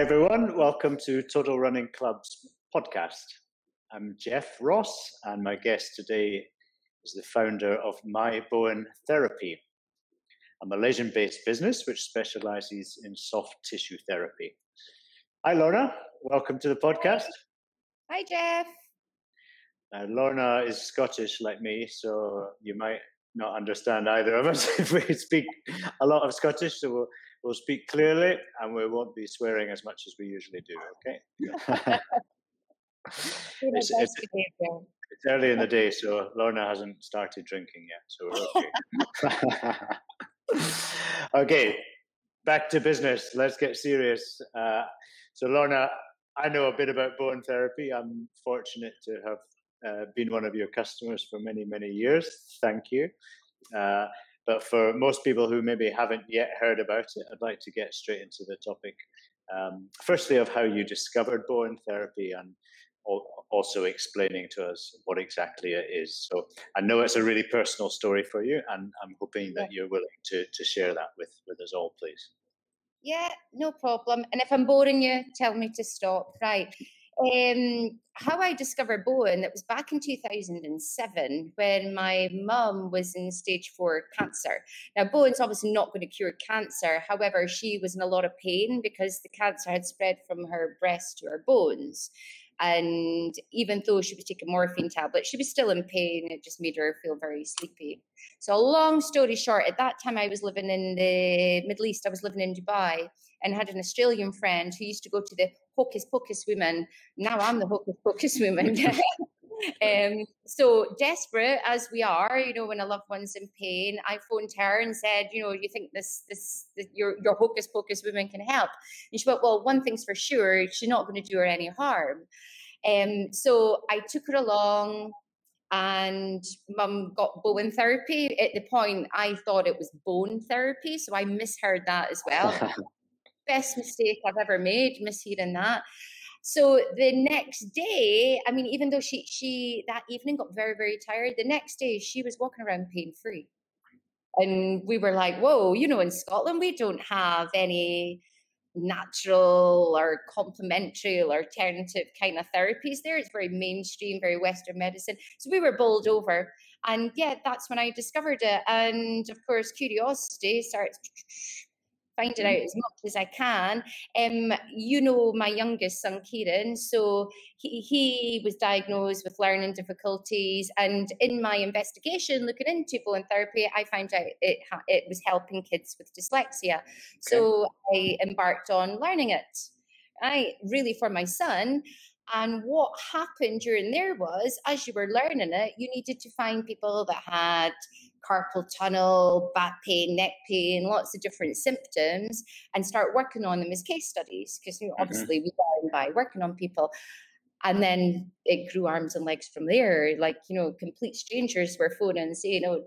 Hi, everyone. Welcome to Total Running Club's podcast. I'm Jeff Ross, and my guest today is the founder of My Bowen Therapy, a Malaysian based business which specializes in soft tissue therapy. Hi, Lorna. Welcome to the podcast. Hi, Jeff. Uh, Lorna is Scottish like me, so you might not understand either of us if we speak a lot of Scottish. So we'll, we'll speak clearly and we won't be swearing as much as we usually do. Okay. it's, it's, it's, early in the day, so Lorna hasn't started drinking yet, so we're okay. okay, back to business. Let's get serious. Uh, so, Lorna, I know a bit about Bowen therapy. I'm fortunate to have uh, been one of your customers for many, many years. Thank you. Uh, but for most people who maybe haven't yet heard about it, I'd like to get straight into the topic. Um, firstly, of how you discovered Bowen therapy and also explaining to us what exactly it is. So I know it's a really personal story for you, and I'm hoping that you're willing to, to share that with, with us all, please. Yeah, no problem. And if I'm boring you, tell me to stop. Right. Um, how I discovered Bowen, it was back in 2007 when my mum was in stage four cancer. Now, Bowen's obviously not going to cure cancer. However, she was in a lot of pain because the cancer had spread from her breast to her bones. And even though she was taking morphine tablets, she was still in pain. It just made her feel very sleepy. So, long story short, at that time I was living in the Middle East. I was living in Dubai and had an Australian friend who used to go to the Hocus Pocus women. Now I'm the Hocus Pocus woman. um, so desperate as we are, you know, when a loved one's in pain, I phoned her and said, you know, you think this, this, this your your hocus pocus woman can help? And she went, well, one thing's for sure, she's not going to do her any harm. Um, so I took her along and mum got Bowen therapy. At the point, I thought it was bone therapy, so I misheard that as well. Best mistake I've ever made, mishearing that. So the next day, I mean, even though she she that evening got very very tired, the next day she was walking around pain free, and we were like, "Whoa!" You know, in Scotland we don't have any natural or complementary or alternative kind of therapies there. It's very mainstream, very Western medicine. So we were bowled over. And yeah, that's when I discovered it. And of course, curiosity starts finding out as much as I can. Um, you know, my youngest son, Kieran, so he, he was diagnosed with learning difficulties. And in my investigation looking into Bowen therapy, I found out it, it was helping kids with dyslexia. Okay. So I embarked on learning it. I really for my son. And what happened during there was, as you were learning it, you needed to find people that had carpal tunnel, back pain, neck pain, lots of different symptoms, and start working on them as case studies. Because you know, mm-hmm. obviously we learn by working on people. And then it grew arms and legs from there. Like, you know, complete strangers were phoning and saying, oh,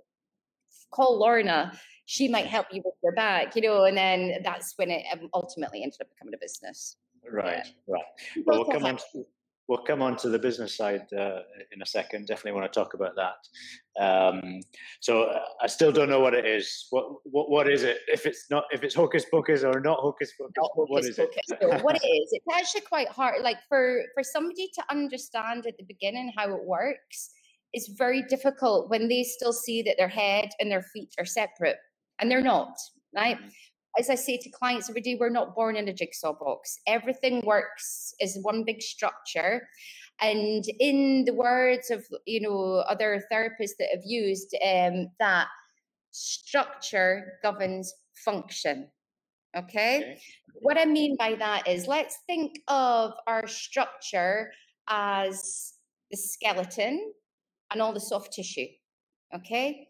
call Lorna. She might help you with your back, you know, and then that's when it um, ultimately ended up becoming a business. Right, yeah. right. Well, we'll come on. To, we'll come on to the business side uh, in a second. Definitely want to talk about that. Um, so uh, I still don't know what it is. What, what what is it? If it's not if it's hocus pocus or not hocus pocus, not hocus what is pocus. it? so what it is? It's actually quite hard. Like for for somebody to understand at the beginning how it works is very difficult when they still see that their head and their feet are separate, and they're not. Right. Mm-hmm as I say to clients every day, we're not born in a jigsaw box. Everything works as one big structure. And in the words of you know other therapists that have used um, that structure governs function. Okay? okay. What I mean by that is let's think of our structure as the skeleton and all the soft tissue. Okay?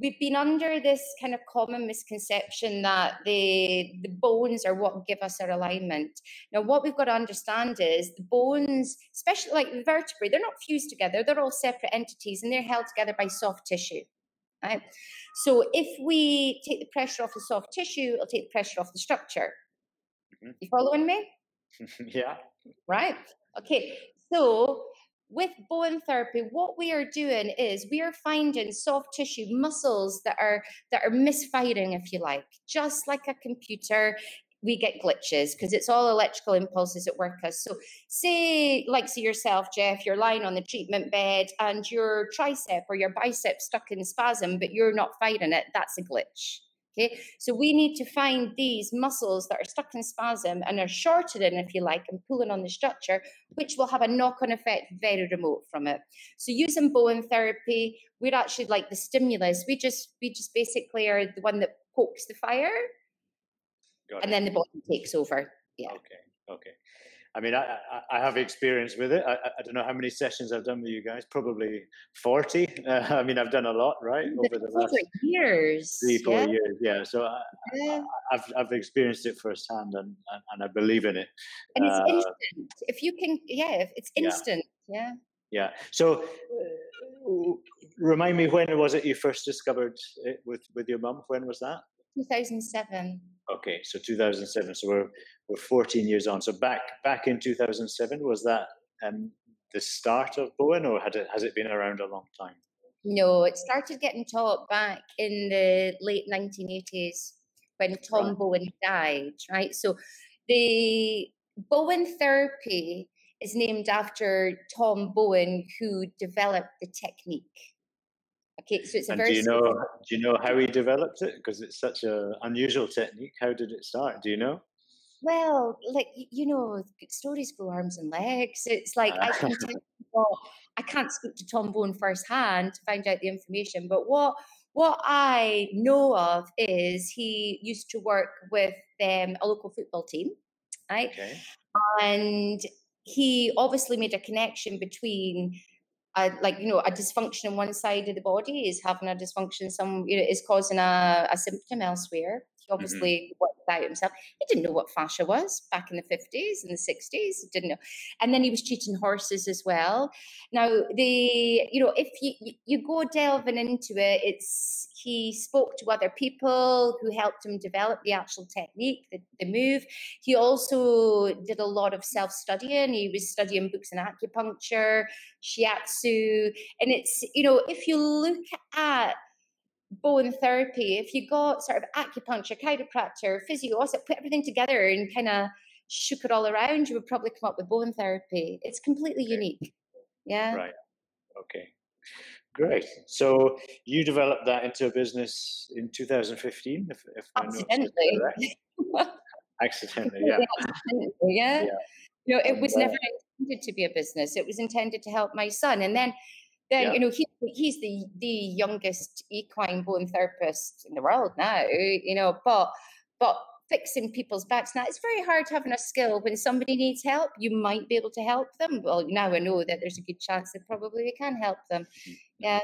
We've been under this kind of common misconception that the the bones are what give us our alignment. Now, what we've got to understand is the bones, especially like the vertebrae, they're not fused together; they're all separate entities, and they're held together by soft tissue. Right. So, if we take the pressure off the soft tissue, it'll take the pressure off the structure. Mm-hmm. You following me? yeah. Right. Okay. So with Bowen therapy, what we are doing is we are finding soft tissue muscles that are that are misfiring, if you like, just like a computer. we get glitches because it's all electrical impulses at work us. So say like see yourself, Jeff, you're lying on the treatment bed and your tricep or your bicep stuck in spasm, but you're not fighting it, that's a glitch. Okay, so we need to find these muscles that are stuck in spasm and are shortening, if you like, and pulling on the structure, which will have a knock-on effect very remote from it. So using Bowen therapy, we're actually like the stimulus. We just we just basically are the one that pokes the fire, Got and it. then the body takes over. Yeah. Okay. Okay. I mean, I, I, have experience with it. I, I don't know how many sessions I've done with you guys. Probably forty. Uh, I mean, I've done a lot, right, over the last years, three, four yeah. years. Yeah. So I, yeah. I've I've experienced it firsthand, and and, and I believe in it. And it's uh, instant. If you can, yeah, it's instant. Yeah. yeah. Yeah. So, uh, remind me when was it you first discovered it with with your mum? When was that? 2007. Okay, so 2007. So we're we're 14 years on. So back back in 2007 was that um, the start of Bowen, or had it has it been around a long time? No, it started getting taught back in the late 1980s when Tom right. Bowen died. Right, so the Bowen therapy is named after Tom Bowen, who developed the technique. Okay, so it's a and very. Do you know? Do you know how he developed it? Because it's such an unusual technique. How did it start? Do you know? Well, like you know, stories grow arms and legs. It's like I can you, I can't speak to Tom Bowen firsthand to find out the information, but what what I know of is he used to work with um, a local football team, right? Okay. And he obviously made a connection between a, like you know a dysfunction in one side of the body is having a dysfunction some you know is causing a, a symptom elsewhere he. Obviously mm-hmm. worked out himself. He didn't know what fascia was back in the 50s and the 60s. He didn't know. And then he was cheating horses as well. Now, the, you know, if you, you go delving into it, it's, he spoke to other people who helped him develop the actual technique, the, the move. He also did a lot of self studying. He was studying books in acupuncture, shiatsu. And it's, you know, if you look at Bowen therapy, if you got sort of acupuncture, chiropractor, physio, also put everything together and kind of shook it all around, you would probably come up with Bowen therapy. It's completely okay. unique. Yeah. Right. Okay. Great. So you developed that into a business in 2015, if, if accidentally. accidentally, yeah. accidentally, yeah. yeah. You know, it was uh never intended to be a business. It was intended to help my son, and then then yeah. you know he, he's the the youngest equine Bowen therapist in the world now you know but but fixing people's backs now it's very hard having a skill. When somebody needs help you might be able to help them. Well now i know that there's a good chance that probably we can help them. Mm-hmm. yeah.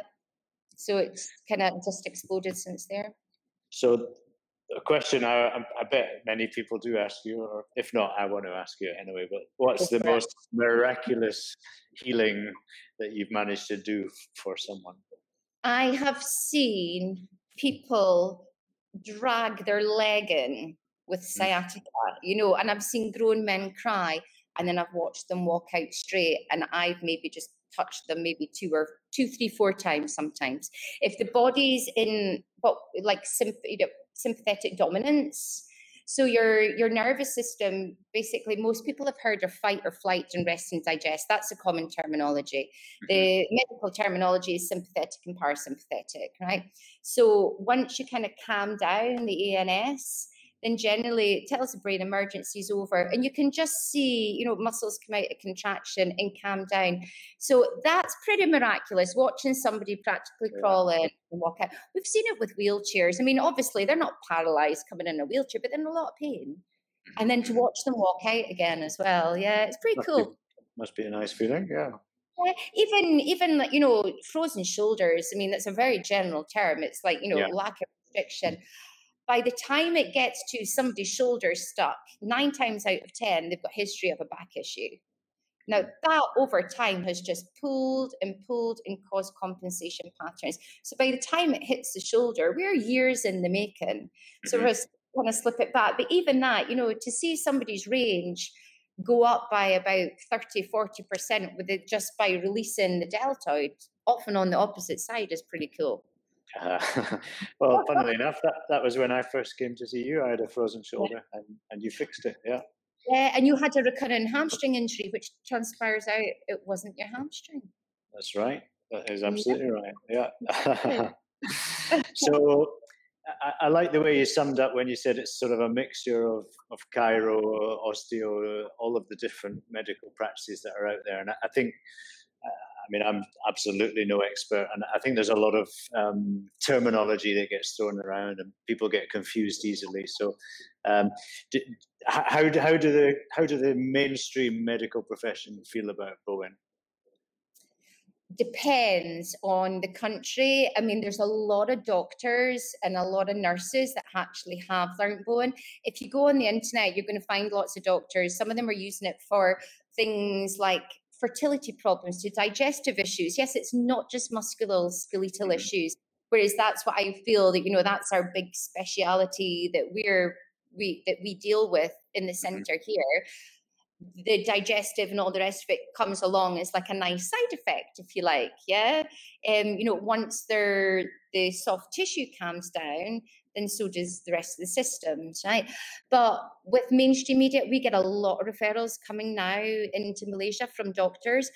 So it's kind of just exploded since there. So a question I, I bet many people do ask you, or if not, I want to ask you anyway. But what's the most miraculous healing that you've managed to do for someone? I have seen people drag their leg in with mm. sciatica, you know, and I've seen grown men cry, and then I've watched them walk out straight, and I've maybe just touched them maybe two or two, three, four times sometimes. If the body's in what like sympathetic dominance, so your your nervous system, basically, most people have heard of fight or flight and rest and digest. That's a common terminology. Mm-hmm. The medical terminology is sympathetic and parasympathetic, right? So once you kind of calm down the ANS, then generally it tells the brain emergency is over. And you can just see, you know, muscles come out of contraction and calm down. So that's pretty miraculous, watching somebody practically crawl in and walk out. We've seen it with wheelchairs. I mean, obviously they're not paralyzed coming in a wheelchair, but they're in a lot of pain. And then to mm-hmm. watch them walk out again as well. Yeah, it's pretty must cool. Be, must be a nice feeling, yeah. Yeah, even even like you know frozen shoulders i mean that's a very general term it's like you know yeah. lack of restriction by the time it gets to somebody's shoulder stuck, nine times out of 10, they've got history of a back issue. Now, that over time has just pulled and pulled and caused compensation patterns. So by the time it hits the shoulder, we're years in the making. So mm-hmm. we're going to slip it back. But even that, you know, to see somebody's range go up by about 30, 40% with it just by releasing the deltoid, often on the opposite side, is pretty cool. Uh, well, funnily enough, that, that was when I first came to see you. I had a frozen shoulder, yeah. and, and you fixed it. Yeah. Yeah, and you had a recurrent hamstring injury, which transpires out it wasn't your hamstring. That's right. That is absolutely yeah. right. Yeah. so I, I, like the way you summed up when you said it's sort of a mixture of, of chiro, osteo, all of the different medical practices that are out there. And I, I think, uh, I mean, I'm absolutely no expert, and I think there's a lot of um, terminology that gets thrown around, and people get confused easily. So, um, do, how, how do the how do the mainstream medical profession feel about Bowen? depends on the country. I mean, there's a lot of doctors and a lot of nurses that actually have learned Bowen. If you go on the internet, you're going to find lots of doctors. Some of them are using it for things like fertility problems, to digestive issues. Yes, it's not just musculoskeletal mm-hmm. issues. Whereas that's what I feel that you know that's our big speciality that we're we that we deal with in the mm-hmm. center here the digestive and all the rest of it comes along as like a nice side effect, if you like. Yeah. Um, you know, once they the soft tissue calms down, then so does the rest of the systems, right? But with mainstream media, we get a lot of referrals coming now into Malaysia from doctors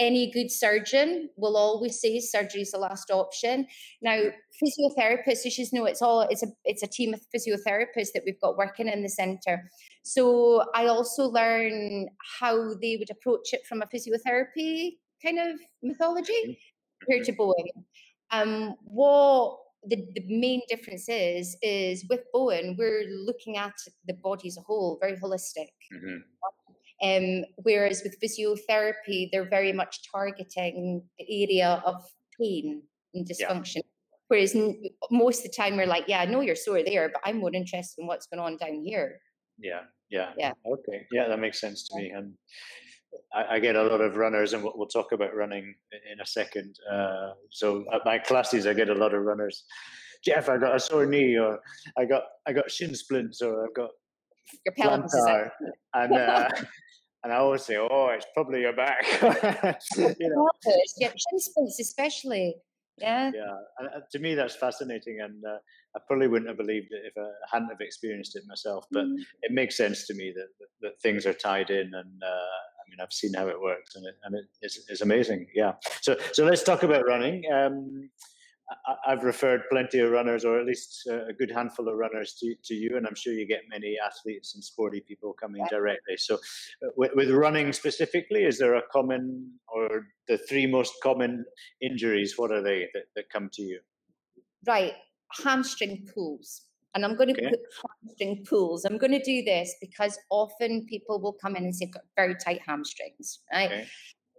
any good surgeon will always say surgery is the last option. Now, physiotherapists, you should know it's all it's a it's a team of physiotherapists that we've got working in the centre. So I also learn how they would approach it from a physiotherapy kind of mythology compared to Bowen. Um, what the, the main difference is is with Bowen, we're looking at the body as a whole, very holistic. Mm-hmm. Um, whereas with physiotherapy, they're very much targeting the area of pain and dysfunction. Yeah. Whereas most of the time we're like, yeah, I know you're sore there, but I'm more interested in what's going on down here. Yeah, yeah, yeah. Okay, yeah, that makes sense to me. And I, I, get a lot of runners, and we'll, we'll talk about running in a second. Uh, so at my classes, I get a lot of runners. Jeff, I got a sore knee, or I got I got shin splints, or I've got your pelvis and uh, and I always say, "Oh, it's probably your back." you know? yeah, shin splints especially. Yeah. Yeah, and uh, to me that's fascinating, and uh, I probably wouldn't have believed it if I hadn't have experienced it myself. But mm. it makes sense to me that, that, that things are tied in, and uh, mean I've seen how it works, and it and it is, is amazing. Yeah. So so let's talk about running. Um, I've referred plenty of runners, or at least a good handful of runners, to, to you, and I'm sure you get many athletes and sporty people coming directly. So, uh, with, with, running specifically, is there a common or the three most common injuries? What are they that, that come to you? Right, hamstring pulls. And I'm going to okay. put hamstring pulls. I'm going to do this because often people will come in and say, I've got very tight hamstrings, right? Okay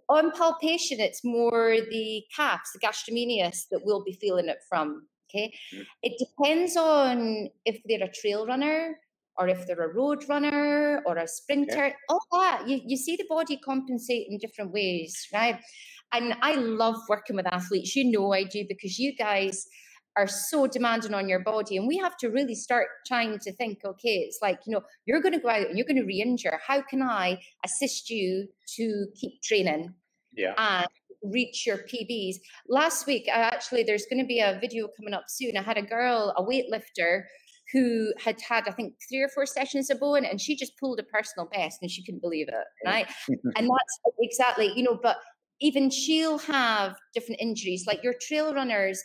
on palpation, it's more the calves, the gastrocnemius, that we'll be feeling it from. Okay. Mm-hmm. It depends on if they're a trail runner or if they're a road runner or a sprinter, yeah. all that. You, you see the body compensate in different ways, right? And I love working with athletes. You know I do because you guys are so demanding on your body. And we have to really start trying to think okay, it's like, you know, you're going to go out and you're going to re injure. How can I assist you to keep training? yeah. and reach your PBs. Last week, I actually, there's going to be a video coming up soon. I had a girl, a weightlifter, who had had, I think, three or four sessions of Bowen, and she just pulled a personal best, and she couldn't believe it, mm. right? and that's exactly, you know, but even she'll have different injuries. Like your trail runners,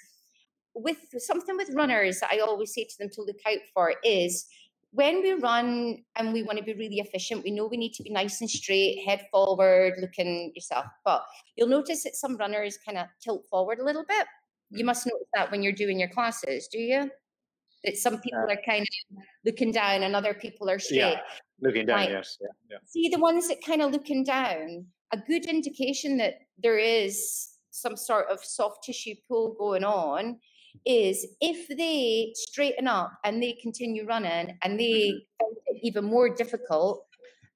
with something with runners, I always say to them to look out for is when we run and we want to be really efficient, we know we need to be nice and straight, head forward, looking yourself. But you'll notice that some runners kind of tilt forward a little bit. You must notice that when you're doing your classes, do you? That some people uh, are kind of looking down and other people are straight. Yeah, looking down, yes. Yeah, yeah. See the ones that kind of looking down, a good indication that there is some sort of soft tissue pull going on is if they straighten up and they continue running and they mm-hmm. find it even more difficult,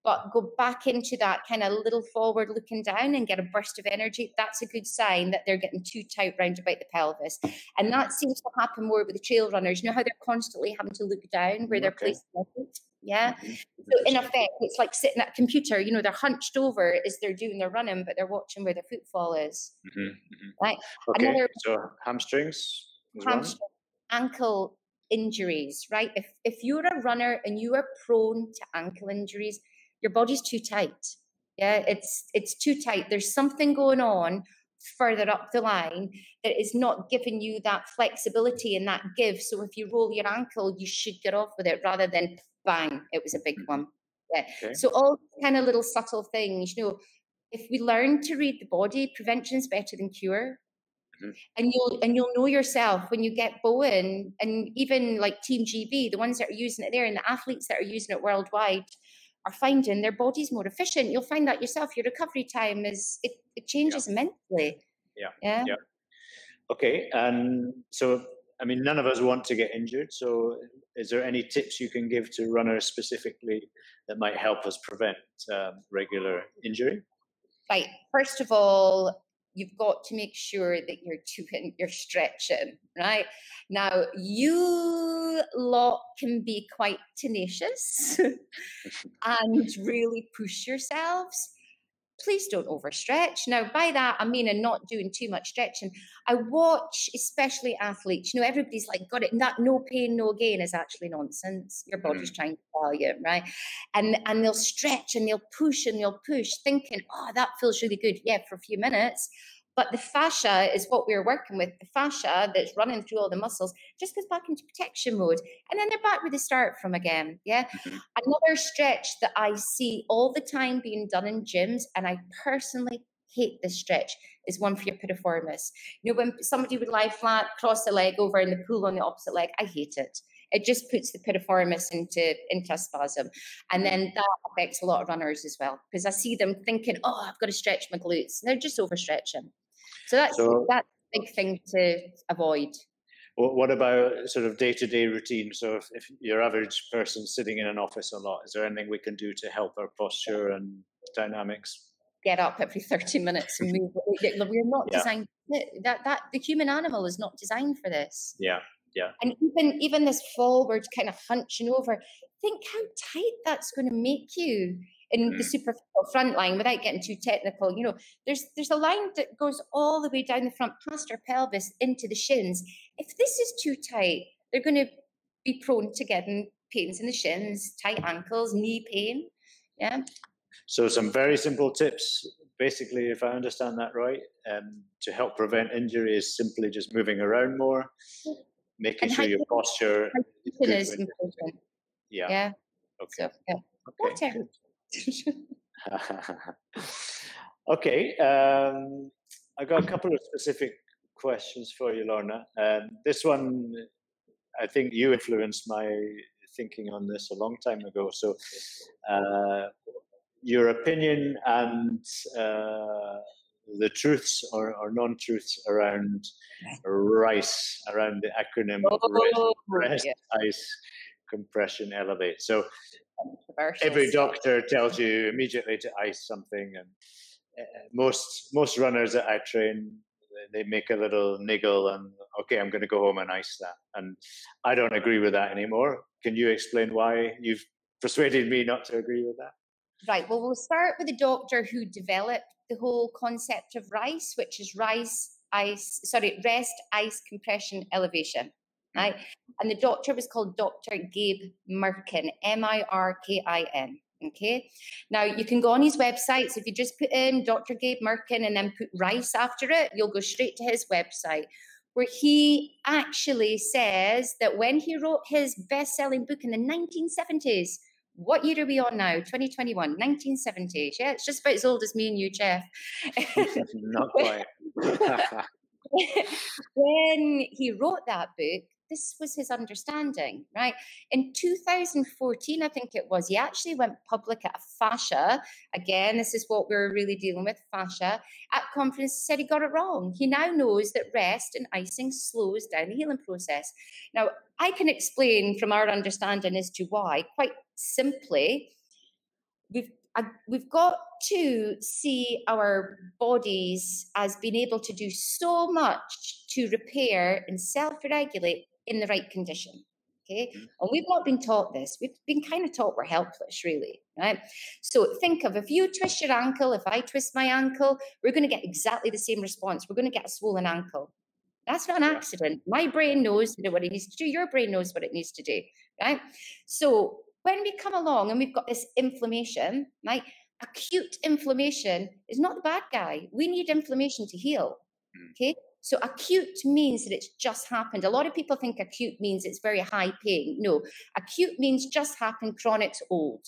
but go back into that kind of little forward looking down and get a burst of energy, that's a good sign that they're getting too tight round about the pelvis. And that seems to happen more with the trail runners. You know how they're constantly having to look down where they're placing their feet? Yeah. Mm-hmm. So in effect, it's like sitting at a computer, you know, they're hunched over as they're doing their running, but they're watching where their footfall is. Mm-hmm. Mm-hmm. Right. Okay. Another, so hamstrings hamstring, ankle injuries, right? If if you're a runner and you are prone to ankle injuries, your body's too tight. Yeah, it's it's too tight. There's something going on further up the line that is not giving you that flexibility and that give. So if you roll your ankle, you should get off with it rather than bang, it was a big one. Yeah. Okay. So all kind of little subtle things, you know, if we learn to read the body, prevention is better than cure. And you'll and you'll know yourself when you get Bowen and even like Team GB, the ones that are using it there and the athletes that are using it worldwide are finding their bodies more efficient. You'll find that yourself. Your recovery time is it, it changes yeah. immensely. Yeah. Yeah. Yeah. Okay. And so I mean none of us want to get injured. So is there any tips you can give to runners specifically that might help us prevent um, regular injury? Right. First of all, you've got to make sure that you're you're stretching, right? Now, you lot can be quite tenacious and really push yourselves please don't overstretch. Now, by that, I mean, and not doing too much stretching. I watch, especially athletes, you know, everybody's like, got it, that no pain, no gain is actually nonsense. Your body's mm. trying to tell you, right? And and they'll stretch and they'll push and they'll push, thinking, oh, that feels really good. Yeah, for a few minutes. But the fascia is what we're working with. The fascia that's running through all the muscles just goes back into protection mode. And then they're back where they start from again. Yeah. Mm-hmm. Another stretch that I see all the time being done in gyms, and I personally hate this stretch, is one for your piriformis. You know, when somebody would lie flat, cross the leg over, and the pull on the opposite leg, I hate it it just puts the piriformis into into a spasm and then that affects a lot of runners as well because i see them thinking oh i've got to stretch my glutes and they're just overstretching so that's so, that's a big thing to avoid. What about sort of day to day routine? So, if, if your average person sitting in an office a lot, is there anything we can do to help our posture and dynamics? Get up every 30 minutes and move. We're not yeah. designed that that the human animal is not designed for this. Yeah, yeah. And even even this forward kind of hunching over, think how tight that's going to make you in mm. the superficial front line without getting too technical you know there's there's a line that goes all the way down the front past our pelvis into the shins. If this is too tight they're going to be prone to getting pains in the shins tight ankles knee pain yeah. So some very simple tips basically if i understand that right um, to help prevent injury is simply just moving around more making and sure your posture is yeah. Yeah. Okay. So, yeah. Okay, okay. Um, I got a couple of specific questions for you, Lorna. Um, this one, I think you influenced my thinking on this a long time ago. So, uh, your opinion and uh, the truths or, or non-truths around RICE, around the acronym oh, rest yeah. ice, compression, elevate. So every doctor tells you immediately to ice something, and uh, most most runners that I train they make a little niggle and okay i'm going to go home and ice that. And i don't agree with that anymore. Can you explain why you've persuaded me not to agree with that? Right well we'll start with the doctor who developed the whole concept of rice which is rice ice sorry rest ice compression elevation right? Mm-hmm. And the doctor was called Dr. Gabe Mirkin, M I R K I N. Okay. Now you can go on his website. So if you just put in Dr. Gabe Mirkin and then put rice after it, you'll go straight to his website where he actually says that when he wrote his best selling book in the 1970s, what year are we on now? 2021, 1970s. Yeah, it's just about as old as me and you, Jeff. Not quite. when he wrote that book, this was his understanding, right? In 2014, I think it was, he actually went public at a fascia. Again, this is what we are really dealing with fascia. At conference, said he got it wrong. He now knows that rest and icing slows down the healing process. Now, I can explain from our understanding as to why, quite simply. We've uh, we've got to see our bodies as being able to do so much to repair and self-regulate in the right condition. Okay. Mm-hmm. And we've not been taught this. We've been kind of taught we're helpless, really. Right. So think of if you twist your ankle, if I twist my ankle, we're going to get exactly the same response. We're going to get a swollen ankle. That's not an accident. My brain knows what it needs to do. Your brain knows what it needs to do, right? So when we come along and we've got this inflammation, right? Acute inflammation is not the bad guy. We need inflammation to heal. Hmm. Okay. So acute means that it's just happened. A lot of people think acute means it's very high pain. No, acute means just happened, chronic's old.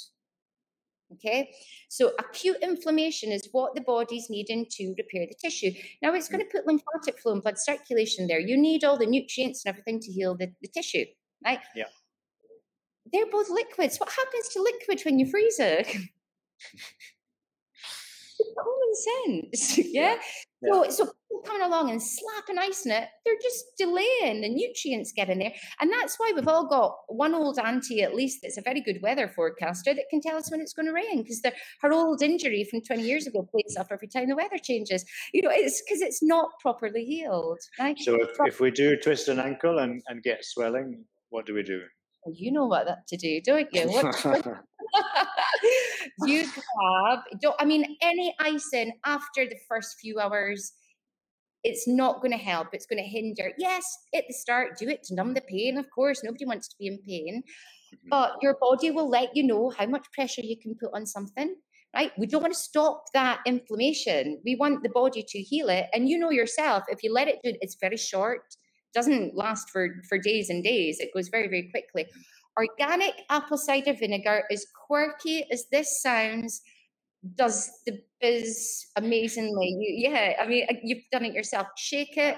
Okay, so acute inflammation is what the body's needing to repair the tissue. Now it's going to put lymphatic flow and blood circulation there. You need all the nutrients and everything to heal the, the tissue, right? Yeah. They're both liquids. What happens to liquid when you freeze it? common sense. yeah. yeah. So, so coming along and slapping ice in it, they're just delaying the nutrients getting there. And that's why we've all got one old auntie at least that's a very good weather forecaster that can tell us when it's going to rain because her old injury from 20 years ago plays up every time the weather changes. You know, it's because it's not properly healed. Right? So if, if we do twist an ankle and, and get swelling, what do we do? You know what that to do, don't you? What, you have don't I mean any icing after the first few hours it's not going to help it's going to hinder yes at the start do it to numb the pain of course nobody wants to be in pain mm-hmm. but your body will let you know how much pressure you can put on something right we don't want to stop that inflammation we want the body to heal it and you know yourself if you let it do it it's very short doesn't last for for days and days it goes very very quickly Organic apple cider vinegar, as quirky as this sounds, does the biz amazingly. You, yeah, I mean, uh, you've done it yourself. Shake it,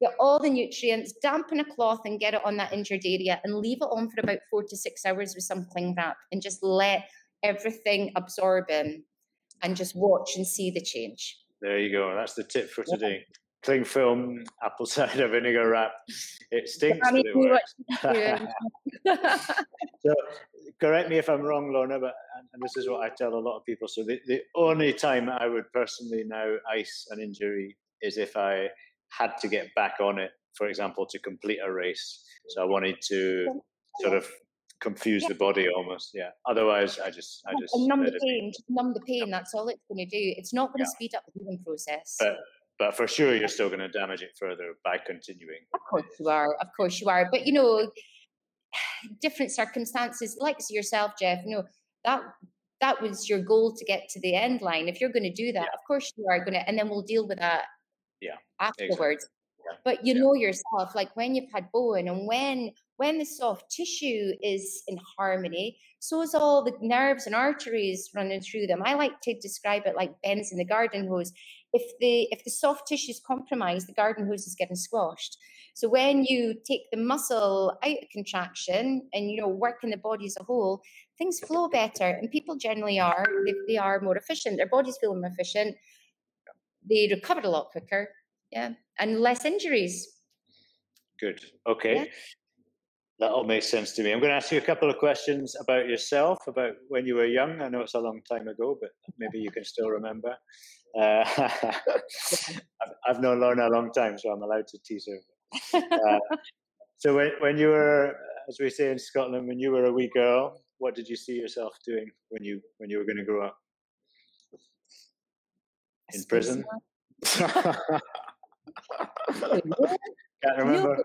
get all the nutrients, dampen a cloth and get it on that injured area and leave it on for about four to six hours with some cling wrap and just let everything absorb in and just watch and see the change. There you go. That's the tip for today cling film, apple cider vinegar wrap. It stinks, but it works. so, correct me if I'm wrong, Lorna, but and this is what I tell a lot of people. So, the, the only time I would personally now ice an injury is if I had to get back on it, for example, to complete a race. So, I wanted to sort of confuse yeah. the body almost. Yeah. Otherwise, I just, I just numb the pain. Just numb the pain. That's all it's going to do. It's not going to yeah. speed up the healing process. But but for sure you're still going to damage it further by continuing of course you are of course you are but you know different circumstances like yourself jeff you know that that was your goal to get to the end line if you're going to do that yeah. of course you are going to and then we'll deal with that yeah afterwards exactly. yeah. but you yeah. know yourself like when you've had Bowen and when when the soft tissue is in harmony so is all the nerves and arteries running through them i like to describe it like bends in the garden hose if the if the soft tissue is compromised, the garden hose is getting squashed. So when you take the muscle out of contraction and you know work in the body as a whole, things flow better, and people generally are they, they are more efficient. Their bodies feel more efficient. They recover a lot quicker, yeah, and less injuries. Good. Okay. Yeah. That all makes sense to me. I'm going to ask you a couple of questions about yourself, about when you were young. I know it's a long time ago, but maybe you can still remember. Uh, I've, I've, known Lorna a long time, so I'm allowed to tease her. Uh, so when, when you were, as we say in Scotland, when you were a wee girl, what did you see yourself doing when you when you were going to grow up? In prison? Can't remember.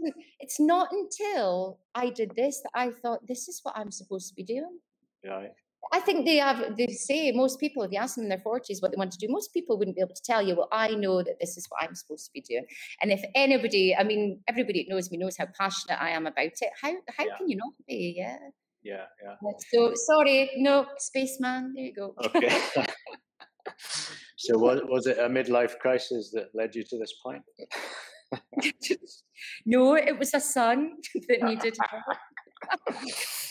No, it's not until I did this that I thought this is what I'm supposed to be doing. Right. I think they have, they say most people, if you ask them in their 40s what they want to do, most people wouldn't be able to tell you, well, I know that this is what I'm supposed to be doing. And if anybody, I mean, everybody that knows me knows how passionate I am about it. How, how yeah. can you not be? Yeah. Yeah, yeah. So sorry, no, spaceman. There you go. Okay. so was, was it a midlife crisis that led you to this point? no, it was a son that needed help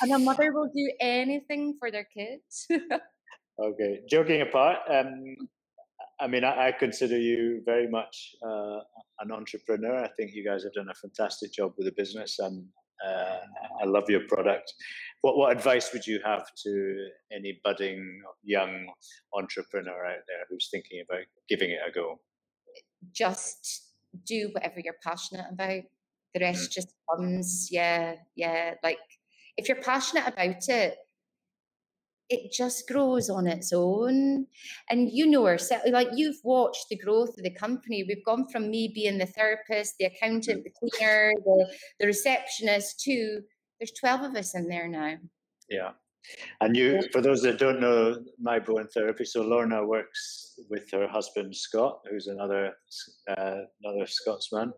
and a mother will do anything for their kids. okay, joking apart, um, I mean, I, I, consider you very much uh, an entrepreneur. I think you guys have done a fantastic job with the business, and uh, I love your product. What what advice would you have to any budding young entrepreneur out there who's thinking about giving it a go? Just do whatever you're passionate about. The rest mm. just comes. Yeah, yeah. Like if you're passionate about it, it just grows on its own. And you know ourselves, like you've watched the growth of the company. We've gone from me being the therapist, the accountant, the cleaner, the, the receptionist to there's 12 of us in there now. Yeah. And you, for those that don't know My Bowen Therapy, so Lorna works with her husband Scott, who's another uh, another Scotsman.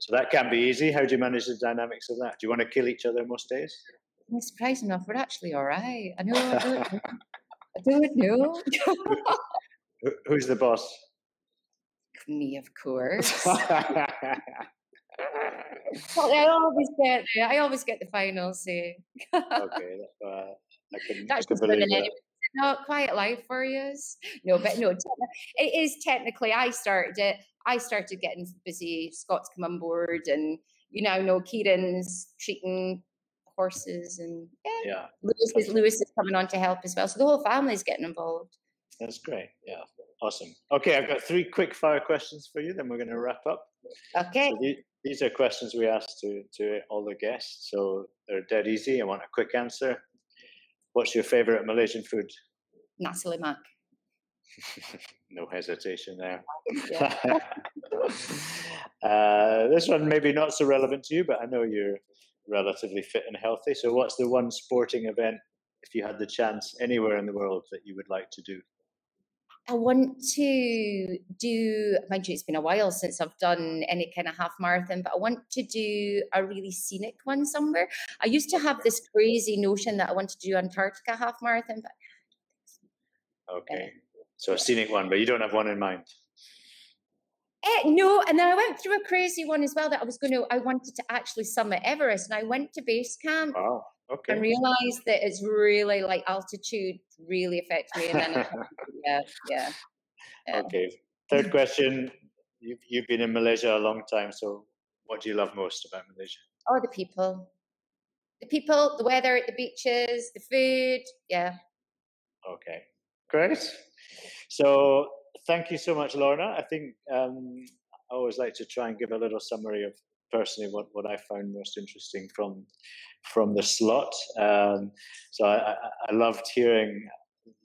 So that can be easy. How do you manage the dynamics of that? Do you want to kill each other most days? Surprising enough, we're actually all right. I know. I don't know. I don't know. Who's the boss? Me, of course. well, I always get the, I always get the final say. okay, uh, I can, That's I that. Not quiet life for you. No, but no, it is technically. I started it. I started getting busy. Scott's come on board, and you now know Kieran's treating horses, and yeah, yeah. Lewis is Lewis is coming on to help as well. So the whole family is getting involved. That's great. Yeah, awesome. Okay, I've got three quick fire questions for you. Then we're going to wrap up. Okay. So these are questions we ask to to all the guests, so they're dead easy. I want a quick answer. What's your favorite Malaysian food? Nasi lemak. no hesitation there. uh, this one maybe not so relevant to you, but I know you're relatively fit and healthy. So, what's the one sporting event, if you had the chance, anywhere in the world that you would like to do? I want to do, mind you, it's been a while since I've done any kind of half marathon, but I want to do a really scenic one somewhere. I used to have this crazy notion that I wanted to do Antarctica half marathon, but okay, uh, so a scenic one, but you don't have one in mind. Eh, no, and then I went through a crazy one as well that I was going to. I wanted to actually summit Everest, and I went to base camp. Oh, okay. And realized that it's really like altitude really affects me, and then yeah, yeah, yeah. Okay. Third question: You've you've been in Malaysia a long time, so what do you love most about Malaysia? Oh, the people, the people, the weather, the beaches, the food. Yeah. Okay, great. So thank you so much, Lorna. I think um, I always like to try and give a little summary of personally what, what I found most interesting from from the slot. Um, so I, I, I, loved hearing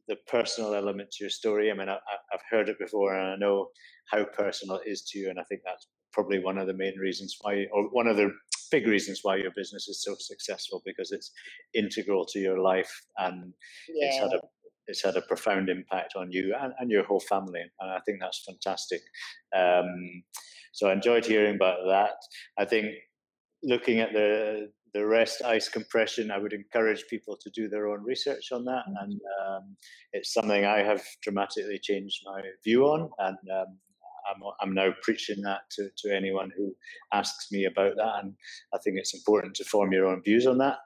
the personal element to your story. I mean, I, have heard it before, and I know how personal it is to you, and I think that's probably one of the main reasons why, or one of the big reasons why your business is so successful because it's integral to your life and yeah. it's had a it's had a profound impact on you and, and your whole family. And I think that's fantastic. Um, so I enjoyed hearing about that. I think looking at the the rest ice compression, I would encourage people to do their own research on that, mm-hmm. and um, it's something I have dramatically changed my view on, and um, I'm, I'm now preaching that to, to anyone who asks me about that, and I think it's important to form your own views on that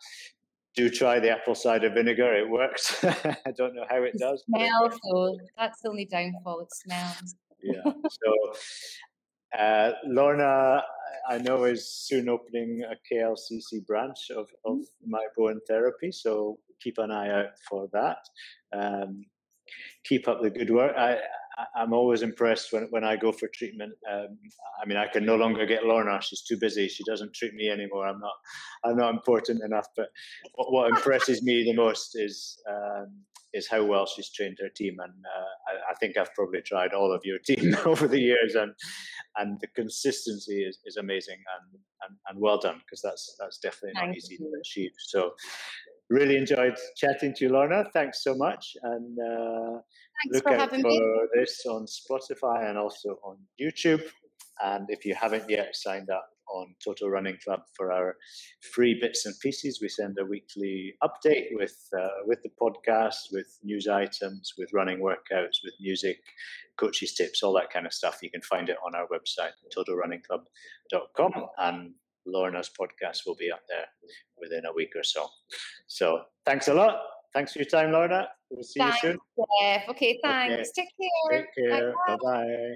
do try the apple cider vinegar. It works. I don't know how it does. Smells, though. That's the only downfall. It smells. yeah. So, uh, Lorna, I know is soon opening a KLCC branch of, of mm-hmm. My Bowen Therapy. So keep an eye out for that. Um, keep up the good work. I, I'm always impressed when, when I go for treatment. Um, I mean, I can no longer get Lorna; she's too busy. She doesn't treat me anymore. I'm not, I'm not important enough. But what, what impresses me the most is um, is how well she's trained her team, and uh, I, I, think I've probably tried all of your team over the years, and and the consistency is, is amazing, and, and, and well done because that's that's definitely Thank not easy you. to achieve. So really enjoyed chatting to you, Lorna. Thanks so much, and uh, look for out for me. this on Spotify and also on YouTube. And if you haven't yet signed up on Total Running Club for our free bits and pieces, we send a weekly update with uh, with the podcast, with news items, with running workouts, with music, coaches tips, all that kind of stuff. You can find it on our website, totalrunningclub.com, and Lorna's podcast will be up there within a week or so. So thanks a lot. Thanks for your time, Lorna. We'll see thanks, you soon. Jeff. Okay, thanks. Okay. Take care. Take care. Bye bye.